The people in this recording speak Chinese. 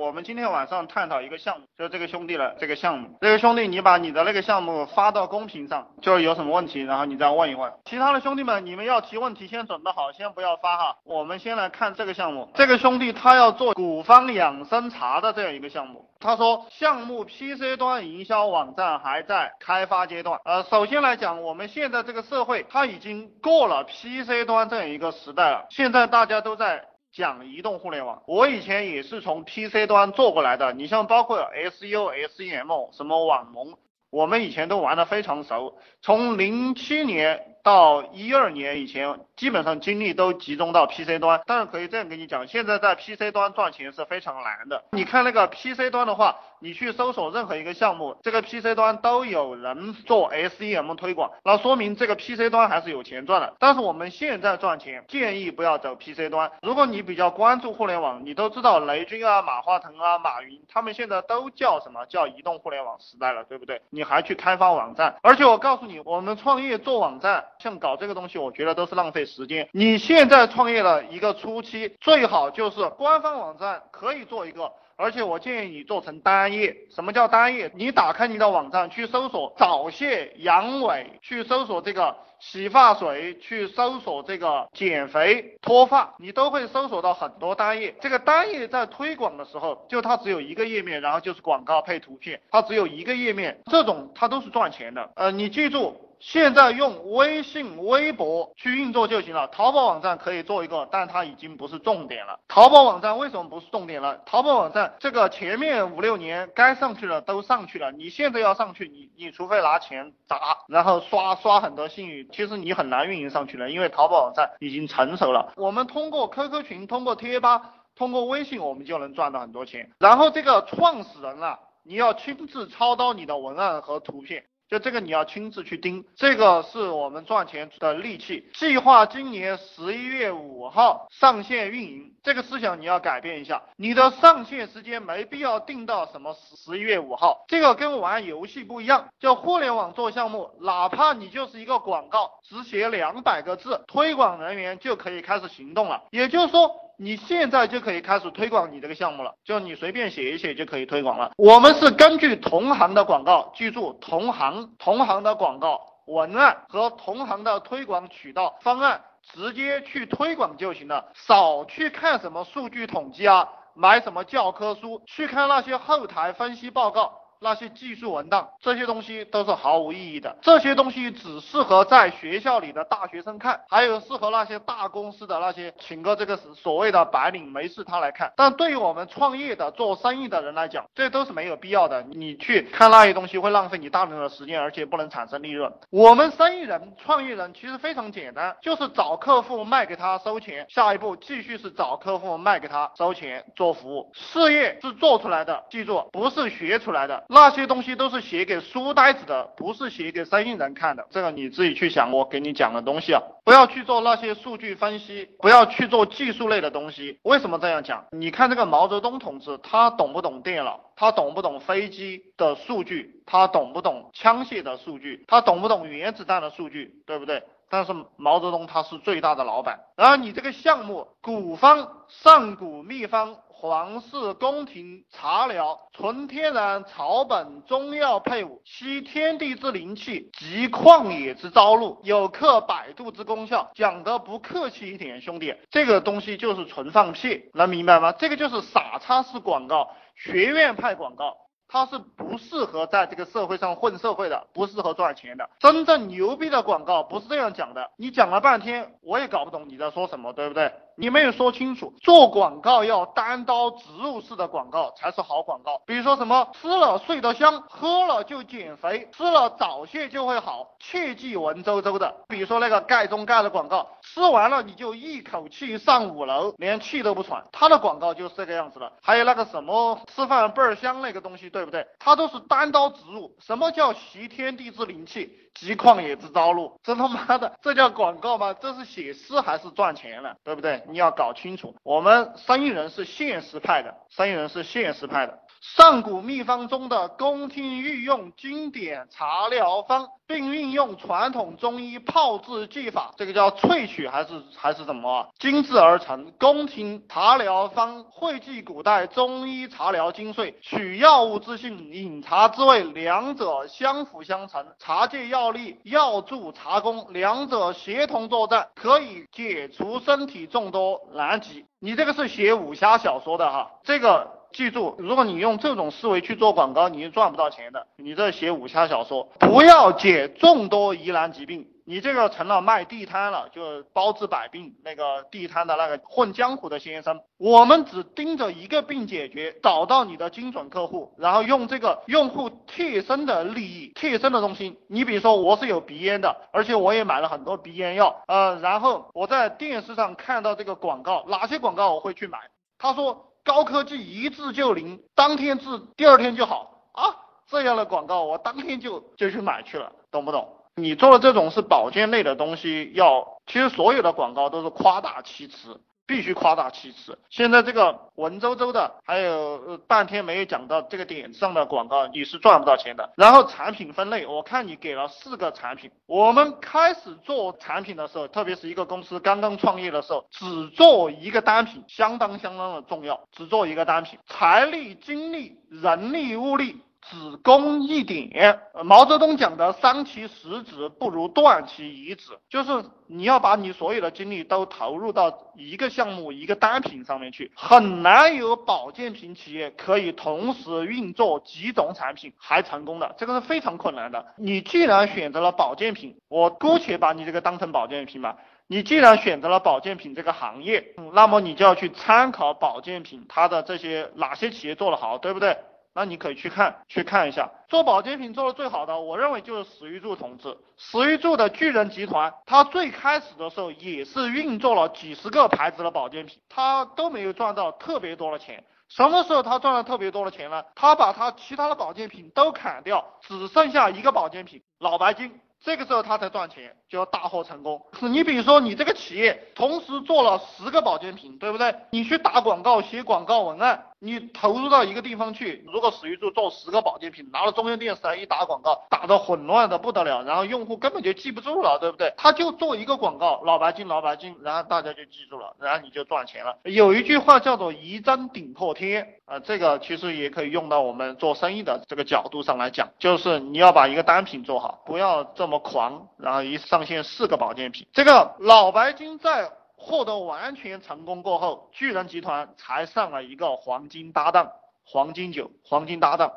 我们今天晚上探讨一个项目，就是这个兄弟的这个项目。这个兄弟，你把你的那个项目发到公屏上，就是有什么问题，然后你再问一问。其他的兄弟们，你们要提问题先准备好，先不要发哈。我们先来看这个项目，这个兄弟他要做古方养生茶的这样一个项目。他说，项目 PC 端营销网站还在开发阶段。呃，首先来讲，我们现在这个社会，它已经过了 PC 端这样一个时代了。现在大家都在讲移动互联网。我以前也是从 PC 端做过来的。你像包括 SU、SEM 什么网盟，我们以前都玩的非常熟。从零七年到一二年以前。基本上精力都集中到 PC 端，但是可以这样跟你讲，现在在 PC 端赚钱是非常难的。你看那个 PC 端的话，你去搜索任何一个项目，这个 PC 端都有人做 SEM 推广，那说明这个 PC 端还是有钱赚的。但是我们现在赚钱，建议不要走 PC 端。如果你比较关注互联网，你都知道雷军啊、马化腾啊、马云，他们现在都叫什么叫移动互联网时代了，对不对？你还去开发网站，而且我告诉你，我们创业做网站，像搞这个东西，我觉得都是浪费。时间，你现在创业的一个初期，最好就是官方网站可以做一个，而且我建议你做成单页。什么叫单页？你打开你的网站去搜索早泄、阳痿，去搜索这个洗发水，去搜索这个减肥、脱发，你都会搜索到很多单页。这个单页在推广的时候，就它只有一个页面，然后就是广告配图片，它只有一个页面，这种它都是赚钱的。呃，你记住。现在用微信、微博去运作就行了。淘宝网站可以做一个，但它已经不是重点了。淘宝网站为什么不是重点了？淘宝网站这个前面五六年该上去的都上去了，你现在要上去，你你除非拿钱砸，然后刷刷很多信誉，其实你很难运营上去了，因为淘宝网站已经成熟了。我们通过 QQ 群、通过贴吧、通过微信，我们就能赚到很多钱。然后这个创始人啊，你要亲自操刀你的文案和图片。就这个你要亲自去盯，这个是我们赚钱的利器。计划今年十一月五号上线运营，这个思想你要改变一下。你的上线时间没必要定到什么十十一月五号，这个跟玩游戏不一样。就互联网做项目，哪怕你就是一个广告，只写两百个字，推广人员就可以开始行动了。也就是说。你现在就可以开始推广你这个项目了，就你随便写一写就可以推广了。我们是根据同行的广告，记住同行同行的广告文案和同行的推广渠道方案，直接去推广就行了，少去看什么数据统计啊，买什么教科书，去看那些后台分析报告。那些技术文档，这些东西都是毫无意义的。这些东西只适合在学校里的大学生看，还有适合那些大公司的那些请个这个所谓的白领没事他来看。但对于我们创业的做生意的人来讲，这都是没有必要的。你去看那些东西会浪费你大量的时间，而且不能产生利润。我们生意人、创业人其实非常简单，就是找客户卖给他收钱，下一步继续是找客户卖给他收钱做服务。事业是做出来的，记住不是学出来的。那些东西都是写给书呆子的，不是写给生意人看的。这个你自己去想。我给你讲的东西啊，不要去做那些数据分析，不要去做技术类的东西。为什么这样讲？你看这个毛泽东同志，他懂不懂电脑？他懂不懂飞机的数据？他懂不懂枪械的数据？他懂不懂原子弹的数据？对不对？但是毛泽东他是最大的老板。然后你这个项目，古方上古秘方。皇室宫廷茶疗，纯天然草本中药配伍，吸天地之灵气，集旷野之朝露，有克百度之功效。讲的不客气一点，兄弟，这个东西就是纯放屁，能明白吗？这个就是傻叉式广告，学院派广告。他是不适合在这个社会上混社会的，不适合赚钱的。真正牛逼的广告不是这样讲的，你讲了半天，我也搞不懂你在说什么，对不对？你没有说清楚。做广告要单刀直入式的广告才是好广告。比如说什么吃了睡得香，喝了就减肥，吃了早泄就会好，切记文绉绉的。比如说那个钙中钙的广告，吃完了你就一口气上五楼，连气都不喘。它的广告就是这个样子的。还有那个什么吃饭倍儿香那个东西，对。不对？它都是单刀直入。什么叫吸天地之灵气？极旷野之朝露，这他妈的这叫广告吗？这是写诗还是赚钱了？对不对？你要搞清楚，我们生意人是现实派的，生意人是现实派的。上古秘方中的宫廷御用经典茶疗方，并运用传统中医炮制技法，这个叫萃取还是还是什么？精制而成。宫廷茶疗方汇集古代中医茶疗精髓，取药物之性，饮茶之味，两者相辅相成。茶界药力，药助查功，两者协同作战，可以解除身体众多难题。你这个是写武侠小说的哈，这个。记住，如果你用这种思维去做广告，你是赚不到钱的。你这写武侠小说，不要解众多疑难疾病，你这个成了卖地摊了，就包治百病。那个地摊的那个混江湖的先生，我们只盯着一个病解决，找到你的精准客户，然后用这个用户贴身的利益、贴身的东西。你比如说，我是有鼻炎的，而且我也买了很多鼻炎药，呃，然后我在电视上看到这个广告，哪些广告我会去买？他说。高科技一治就灵，当天治，第二天就好啊！这样的广告我当天就就去买去了，懂不懂？你做的这种是保健类的东西，要其实所有的广告都是夸大其词。必须夸大其词。现在这个文绉绉的，还有半天没有讲到这个点上的广告，你是赚不到钱的。然后产品分类，我看你给了四个产品。我们开始做产品的时候，特别是一个公司刚刚创业的时候，只做一个单品，相当相当的重要。只做一个单品，财力、精力、人力、物力。只攻一点，毛泽东讲的伤其十指不如断其一指，就是你要把你所有的精力都投入到一个项目、一个单品上面去，很难有保健品企业可以同时运作几种产品还成功的，这个是非常困难的。你既然选择了保健品，我姑且把你这个当成保健品吧。你既然选择了保健品这个行业，那么你就要去参考保健品它的这些哪些企业做得好，对不对？那你可以去看，去看一下做保健品做的最好的，我认为就是史玉柱同志。史玉柱的巨人集团，他最开始的时候也是运作了几十个牌子的保健品，他都没有赚到特别多的钱。什么时候他赚了特别多的钱呢？他把他其他的保健品都砍掉，只剩下一个保健品脑白金。这个时候他才赚钱，就要大获成功。是你比如说你这个企业同时做了十个保健品，对不对？你去打广告、写广告文案，你投入到一个地方去。如果史玉柱做十个保健品，拿了中央电视台一打广告，打得混乱的不得了，然后用户根本就记不住了，对不对？他就做一个广告，脑白金，脑白金，然后大家就记住了，然后你就赚钱了。有一句话叫做一针顶破天啊，这个其实也可以用到我们做生意的这个角度上来讲，就是你要把一个单品做好，不要这么。狂，然后一上线四个保健品，这个脑白金在获得完全成功过后，巨人集团才上了一个黄金搭档，黄金酒，黄金搭档。